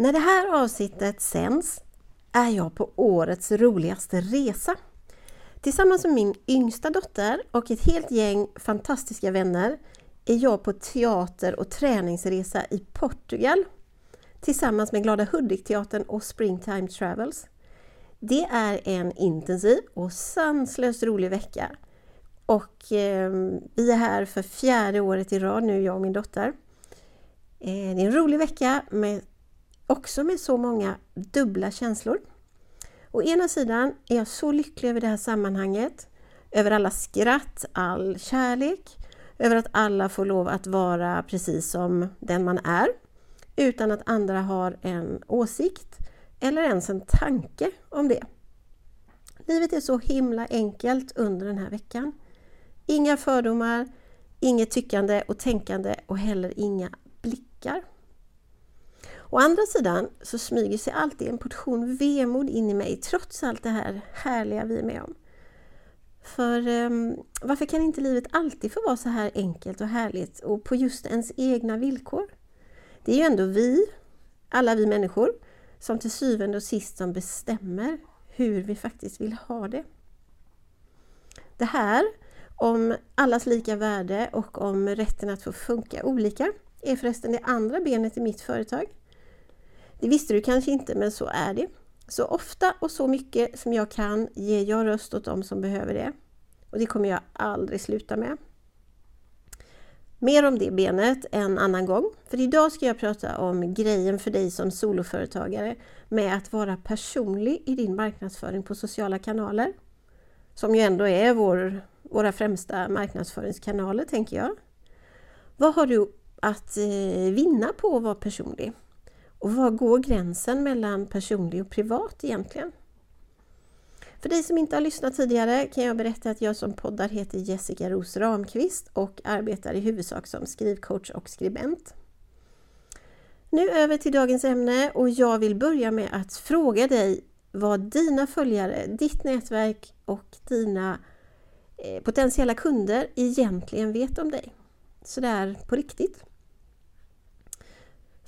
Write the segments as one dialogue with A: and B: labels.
A: När det här avsnittet sänds är jag på årets roligaste resa. Tillsammans med min yngsta dotter och ett helt gäng fantastiska vänner är jag på teater och träningsresa i Portugal tillsammans med Glada Hudik-teatern och Springtime Travels. Det är en intensiv och sanslöst rolig vecka. Och eh, vi är här för fjärde året i rad nu, jag och min dotter. Eh, det är en rolig vecka med, också med så många dubbla känslor. Å ena sidan är jag så lycklig över det här sammanhanget, över alla skratt, all kärlek, över att alla får lov att vara precis som den man är, utan att andra har en åsikt eller ens en tanke om det. Livet är så himla enkelt under den här veckan. Inga fördomar, inget tyckande och tänkande och heller inga blickar. Å andra sidan så smyger sig alltid en portion vemod in i mig trots allt det här härliga vi är med om. För um, varför kan inte livet alltid få vara så här enkelt och härligt och på just ens egna villkor? Det är ju ändå vi, alla vi människor, som till syvende och sist som bestämmer hur vi faktiskt vill ha det. Det här om allas lika värde och om rätten att få funka olika är förresten det andra benet i mitt företag. Det visste du kanske inte, men så är det. Så ofta och så mycket som jag kan ger jag röst åt dem som behöver det. Och det kommer jag aldrig sluta med. Mer om det benet en annan gång. För idag ska jag prata om grejen för dig som soloföretagare med att vara personlig i din marknadsföring på sociala kanaler. Som ju ändå är vår, våra främsta marknadsföringskanaler, tänker jag. Vad har du att eh, vinna på att vara personlig? Och var går gränsen mellan personlig och privat egentligen? För dig som inte har lyssnat tidigare kan jag berätta att jag som poddar heter Jessica Ros Ramqvist och arbetar i huvudsak som skrivcoach och skribent. Nu över till dagens ämne och jag vill börja med att fråga dig vad dina följare, ditt nätverk och dina eh, potentiella kunder egentligen vet om dig. Sådär på riktigt.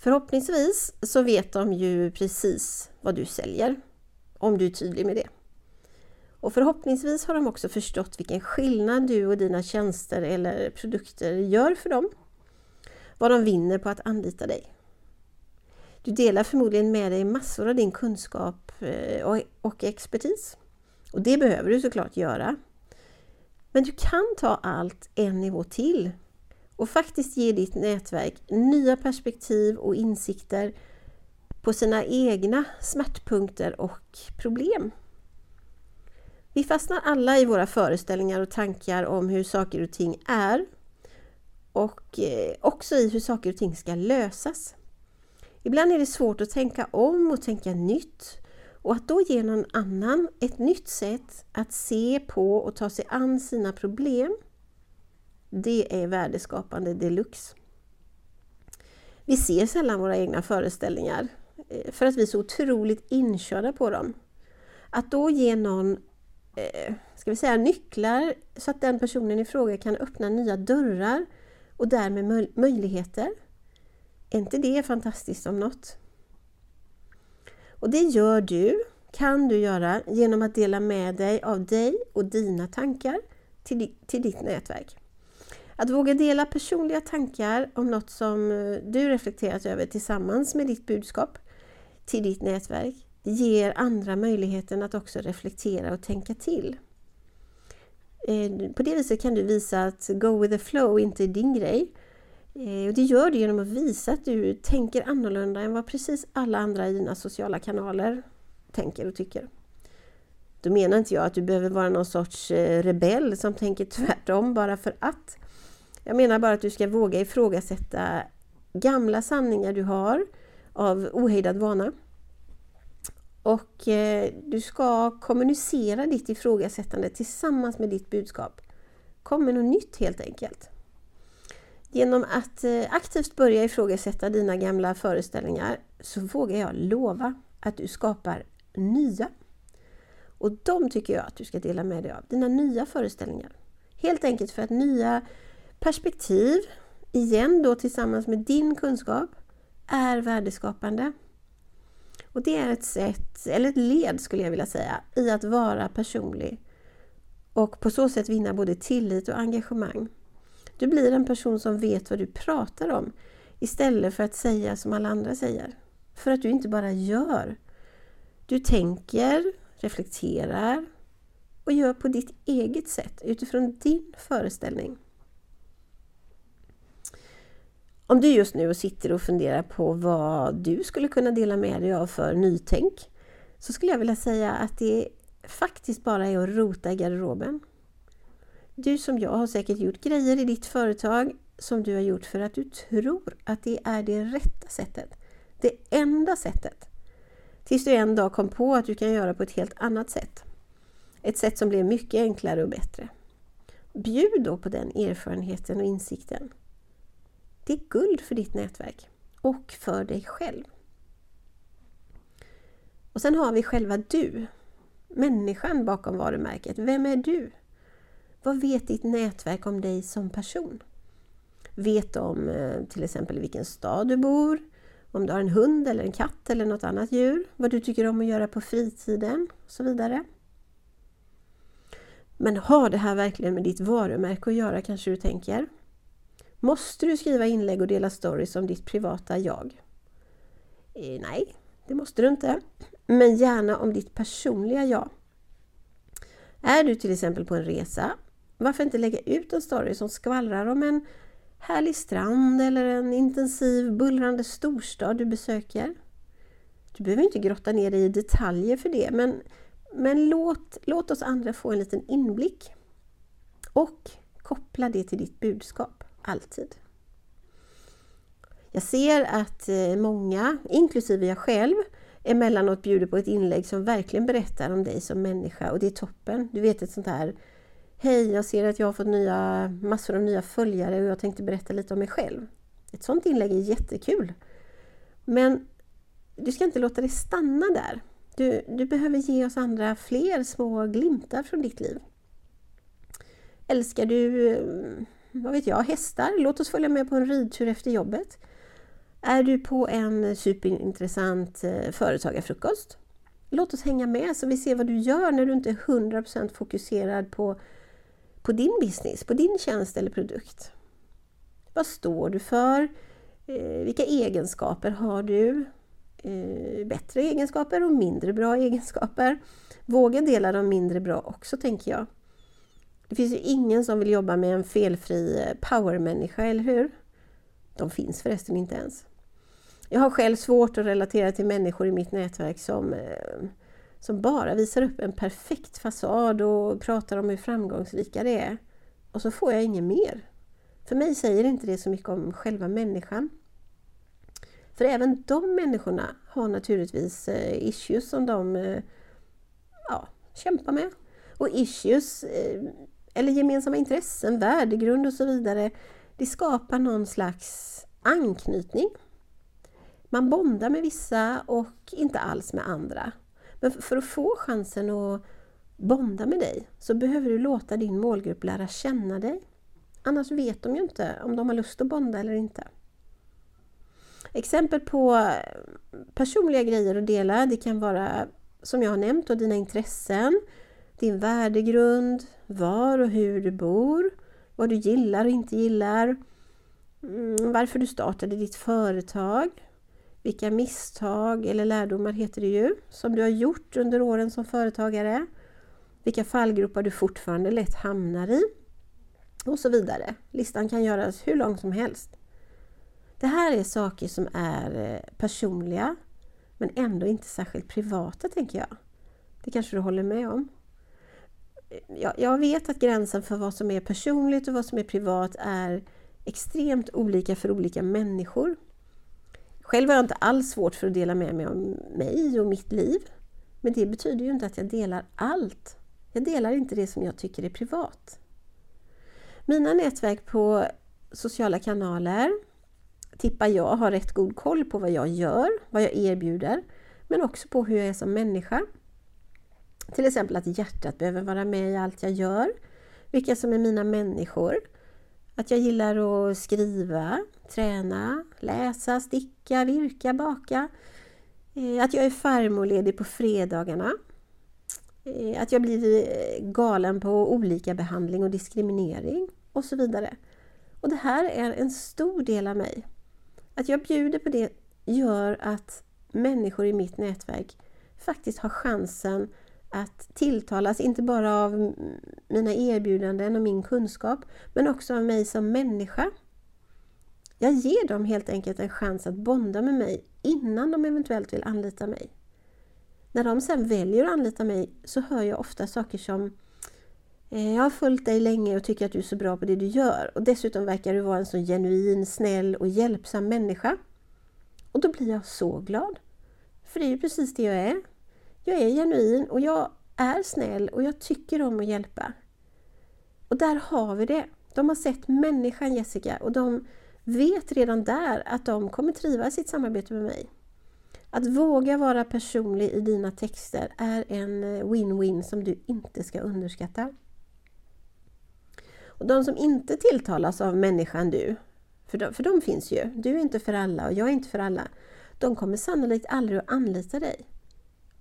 A: Förhoppningsvis så vet de ju precis vad du säljer, om du är tydlig med det. Och förhoppningsvis har de också förstått vilken skillnad du och dina tjänster eller produkter gör för dem. Vad de vinner på att anlita dig. Du delar förmodligen med dig massor av din kunskap eh, och expertis. Och det behöver du såklart göra. Men du kan ta allt en nivå till och faktiskt ge ditt nätverk nya perspektiv och insikter på sina egna smärtpunkter och problem. Vi fastnar alla i våra föreställningar och tankar om hur saker och ting är och eh, också i hur saker och ting ska lösas. Ibland är det svårt att tänka om och tänka nytt och att då ge någon annan ett nytt sätt att se på och ta sig an sina problem, det är värdeskapande deluxe. Vi ser sällan våra egna föreställningar eh, för att vi är så otroligt inkörda på dem. Att då ge någon eh, ska vi säga, nycklar så att den personen i fråga kan öppna nya dörrar och därmed möjligheter. Är inte det fantastiskt om något? Och det gör du, kan du göra genom att dela med dig av dig och dina tankar till, till ditt nätverk. Att våga dela personliga tankar om något som eh, du reflekterat över tillsammans med ditt budskap till ditt nätverk ger andra möjligheten att också reflektera och tänka till. Eh, på det viset kan du visa att go with the flow inte är din grej. Eh, och det gör du genom att visa att du tänker annorlunda än vad precis alla andra i dina sociala kanaler tänker och tycker. Då menar inte jag att du behöver vara någon sorts rebell som tänker tvärtom bara för att. Jag menar bara att du ska våga ifrågasätta gamla sanningar du har av ohejdad vana och eh, du ska kommunicera ditt ifrågasättande tillsammans med ditt budskap. Kom med något nytt helt enkelt. Genom att eh, aktivt börja ifrågasätta dina gamla föreställningar så vågar jag lova att du skapar nya. Och de tycker jag att du ska dela med dig av, dina nya föreställningar. Helt enkelt för att nya perspektiv, igen då tillsammans med din kunskap, är värdeskapande Och det är ett sätt, eller ett led skulle jag vilja säga, i att vara personlig och på så sätt vinna både tillit och engagemang. Du blir en person som vet vad du pratar om istället för att säga som alla andra säger. För att du inte bara gör. Du tänker, reflekterar och gör på ditt eget sätt utifrån din föreställning. Om du just nu sitter och funderar på vad du skulle kunna dela med dig av för nytänk så skulle jag vilja säga att det faktiskt bara är att rota i garderoben. Du som jag har säkert gjort grejer i ditt företag som du har gjort för att du tror att det är det rätta sättet. Det enda sättet. Tills du en dag kom på att du kan göra på ett helt annat sätt. Ett sätt som blev mycket enklare och bättre. Bjud då på den erfarenheten och insikten. Det är guld för ditt nätverk och för dig själv. Och sen har vi själva du, människan bakom varumärket. Vem är du? Vad vet ditt nätverk om dig som person? Vet de eh, till exempel i vilken stad du bor, om du har en hund eller en katt eller något annat djur, vad du tycker om att göra på fritiden och så vidare. Men har det här verkligen med ditt varumärke att göra kanske du tänker? Måste du skriva inlägg och dela stories om ditt privata jag? Eh, nej, det måste du inte. Men gärna om ditt personliga jag. Är du till exempel på en resa, varför inte lägga ut en story som skvallrar om en härlig strand eller en intensiv bullrande storstad du besöker? Du behöver inte grotta ner dig i detaljer för det, men, men låt, låt oss andra få en liten inblick. Och koppla det till ditt budskap, alltid. Jag ser att eh, många, inklusive jag själv, emellanåt bjuder på ett inlägg som verkligen berättar om dig som människa och det är toppen. Du vet ett sånt här Hej, jag ser att jag har fått nya, massor av nya följare och jag tänkte berätta lite om mig själv. Ett sånt inlägg är jättekul. Men du ska inte låta det stanna där. Du, du behöver ge oss andra fler små glimtar från ditt liv. Älskar du, vad vet jag, hästar? Låt oss följa med på en ridtur efter jobbet. Är du på en superintressant eh, företagarfrukost? Låt oss hänga med så vi ser vad du gör när du inte är 100% fokuserad på, på din business, på din tjänst eller produkt. Vad står du för? Eh, vilka egenskaper har du? Eh, bättre egenskaper och mindre bra egenskaper. Våga dela de mindre bra också, tänker jag. Det finns ju ingen som vill jobba med en felfri eh, powermänniska, eller hur? De finns förresten inte ens. Jag har själv svårt att relatera till människor i mitt nätverk som, eh, som bara visar upp en perfekt fasad och pratar om hur framgångsrika det är. Och så får jag inget mer. För mig säger inte det så mycket om själva människan. För även de människorna har naturligtvis eh, issues som de ja, kämpar med. Och issues, eller gemensamma intressen, värdegrund och så vidare, det skapar någon slags anknytning man bondar med vissa och inte alls med andra. Men för att få chansen att bonda med dig så behöver du låta din målgrupp lära känna dig. Annars vet de ju inte om de har lust att bonda eller inte. Exempel på eh, personliga grejer att dela, det kan vara som jag har nämnt, och dina intressen, din värdegrund, var och hur du bor, vad du gillar och inte gillar, mm, varför du startade ditt företag, vilka misstag eller lärdomar heter det ju, som du har gjort under åren som företagare. Vilka fallgropar du fortfarande lätt hamnar i. Och så vidare. Listan kan göras hur lång som helst. Det här är saker som är eh, personliga men ändå inte särskilt privata tänker jag. Det kanske du håller med om? Jag vet att gränsen för vad som är personligt och vad som är privat är extremt olika för olika människor. Själv har jag inte alls svårt för att dela med mig om mig och mitt liv. Men det betyder ju inte att jag delar allt. Jag delar inte det som jag tycker är privat. Mina nätverk på sociala kanaler tippar jag har rätt god koll på vad jag gör, vad jag erbjuder, men också på hur jag är som människa. Till exempel att hjärtat behöver vara med i allt jag gör, vilka som är mina människor, att jag gillar att skriva, träna, läsa, sticka, virka, baka. Eh, att jag är farmorledig på fredagarna. Eh, att jag blir eh, galen på olika behandling och diskriminering och så vidare. Och det här är en stor del av mig. Att jag bjuder på det gör att människor i mitt nätverk faktiskt har chansen att tilltalas, inte bara av mina erbjudanden och min kunskap, men också av mig som människa. Jag ger dem helt enkelt en chans att bonda med mig innan de eventuellt vill anlita mig. När de sen väljer att anlita mig så hör jag ofta saker som eh, Jag har följt dig länge och tycker att du är så bra på det du gör och dessutom verkar du vara en så genuin, snäll och hjälpsam människa. Och då blir jag så glad. För det är ju precis det jag är. Jag är genuin och jag är snäll och jag tycker om att hjälpa. Och där har vi det. De har sett människan Jessica och de vet redan där att de kommer trivas i sitt samarbete med mig. Att våga vara personlig i dina texter är en eh, win-win som du inte ska underskatta. Och De som inte tilltalas av människan du, för de, för de finns ju, du är inte för alla och jag är inte för alla, de kommer sannolikt aldrig att anlita dig.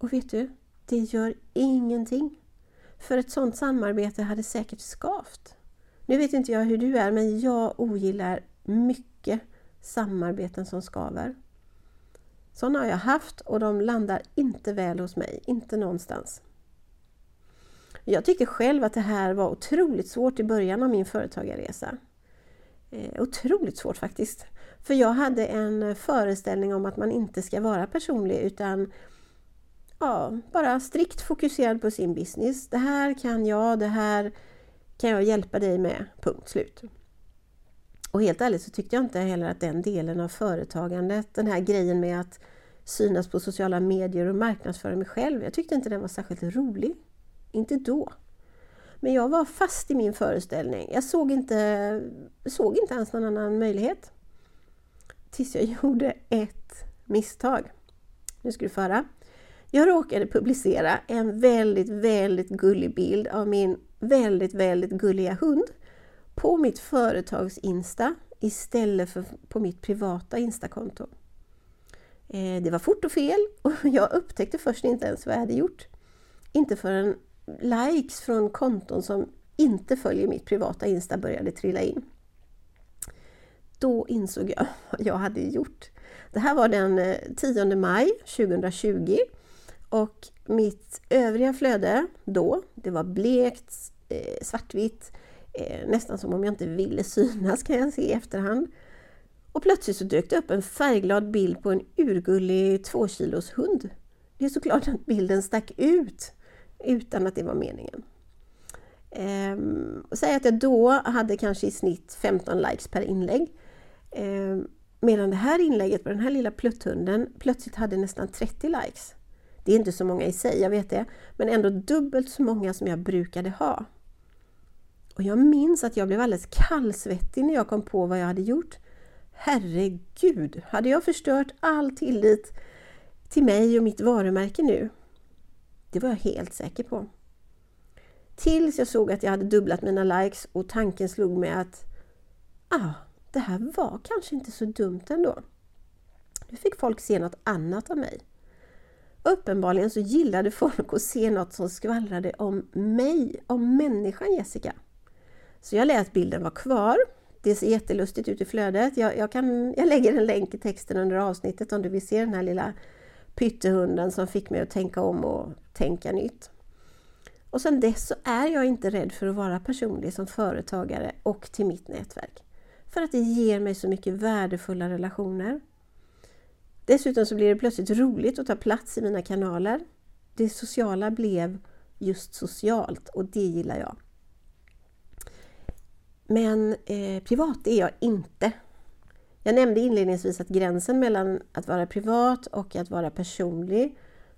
A: Och vet du, det gör ingenting. För ett sådant samarbete hade säkert skavt. Nu vet inte jag hur du är, men jag ogillar mycket samarbeten som skaver. Sådana har jag haft och de landar inte väl hos mig, inte någonstans. Jag tyckte själv att det här var otroligt svårt i början av min företagarresa. Eh, otroligt svårt faktiskt. För jag hade en föreställning om att man inte ska vara personlig utan ja, bara strikt fokuserad på sin business. Det här kan jag, det här kan jag hjälpa dig med, punkt slut. Och helt ärligt så tyckte jag inte heller att den delen av företagandet, den här grejen med att synas på sociala medier och marknadsföra mig själv, jag tyckte inte den var särskilt rolig. Inte då. Men jag var fast i min föreställning. Jag såg inte, såg inte ens någon annan möjlighet. Tills jag gjorde ett misstag. Nu ska du få höra. Jag råkade publicera en väldigt, väldigt gullig bild av min väldigt, väldigt gulliga hund på mitt företags Insta istället för på mitt privata Instakonto. Eh, det var fort och fel och jag upptäckte först inte ens vad jag hade gjort. Inte förrän likes från konton som inte följer mitt privata Insta började trilla in. Då insåg jag vad jag hade gjort. Det här var den eh, 10 maj 2020 och mitt övriga flöde då, det var blekt, eh, svartvitt, eh, nästan som om jag inte ville synas kan jag se i efterhand. Och plötsligt så dök det upp en färgglad bild på en urgullig tvåkilos hund. Det är såklart att bilden stack ut utan att det var meningen. Ehm, säg att jag då hade kanske i snitt 15 likes per inlägg. Ehm, medan det här inlägget på den här lilla plutthunden plötsligt hade nästan 30 likes. Det är inte så många i sig, jag vet det, men ändå dubbelt så många som jag brukade ha. Och jag minns att jag blev alldeles kallsvettig när jag kom på vad jag hade gjort. Herregud, hade jag förstört all tillit till mig och mitt varumärke nu? Det var jag helt säker på. Tills jag såg att jag hade dubblat mina likes och tanken slog mig att ah, det här var kanske inte så dumt ändå. Nu fick folk se något annat av mig. Uppenbarligen så gillade folk att se något som skvallrade om mig, om människan Jessica. Så jag lät bilden vara kvar. Det ser jättelustigt ut i flödet. Jag, jag, kan, jag lägger en länk i texten under avsnittet om du vill se den här lilla pyttehunden som fick mig att tänka om och tänka nytt. Och sedan dess så är jag inte rädd för att vara personlig som företagare och till mitt nätverk. För att det ger mig så mycket värdefulla relationer. Dessutom så blir det plötsligt roligt att ta plats i mina kanaler. Det sociala blev just socialt och det gillar jag. Men eh, privat är jag inte. Jag nämnde inledningsvis att gränsen mellan att vara privat och att vara personlig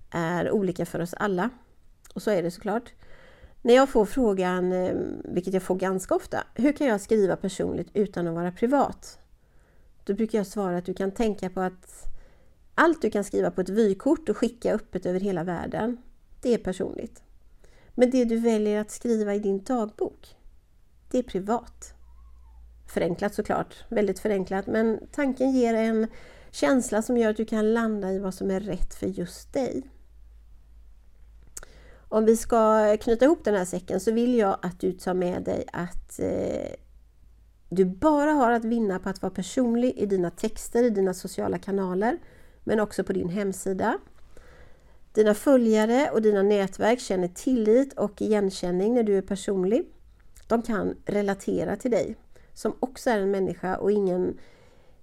A: är olika för oss alla. Och så är det såklart. När jag får frågan, eh, vilket jag får ganska ofta, hur kan jag skriva personligt utan att vara privat? Då brukar jag svara att du kan tänka på att allt du kan skriva på ett vykort och skicka öppet över hela världen, det är personligt. Men det du väljer att skriva i din dagbok, det är privat. Förenklat såklart, väldigt förenklat, men tanken ger en känsla som gör att du kan landa i vad som är rätt för just dig. Om vi ska knyta ihop den här säcken så vill jag att du tar med dig att eh, du bara har att vinna på att vara personlig i dina texter, i dina sociala kanaler, men också på din hemsida. Dina följare och dina nätverk känner tillit och igenkänning när du är personlig. De kan relatera till dig, som också är en människa och ingen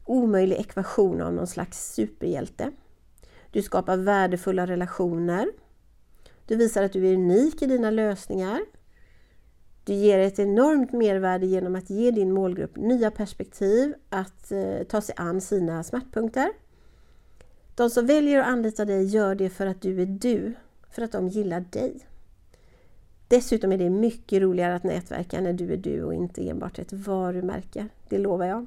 A: omöjlig ekvation av någon slags superhjälte. Du skapar värdefulla relationer. Du visar att du är unik i dina lösningar. Du ger ett enormt mervärde genom att ge din målgrupp nya perspektiv att eh, ta sig an sina smärtpunkter. De som väljer att anlita dig gör det för att du är du, för att de gillar dig. Dessutom är det mycket roligare att nätverka när du är du och inte enbart ett varumärke. Det lovar jag.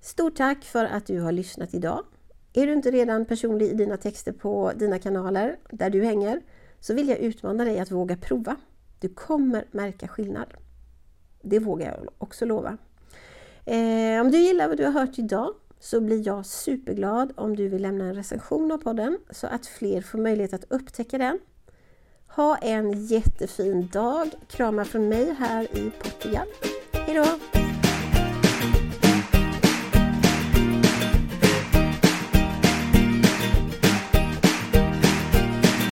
A: Stort tack för att du har lyssnat idag. Är du inte redan personlig i dina texter på dina kanaler där du hänger så vill jag utmana dig att våga prova. Du kommer märka skillnad. Det vågar jag också lova. Eh, om du gillar vad du har hört idag så blir jag superglad om du vill lämna en recension av podden så att fler får möjlighet att upptäcka den. Ha en jättefin dag! Kramar från mig här i Portugal. Hejdå!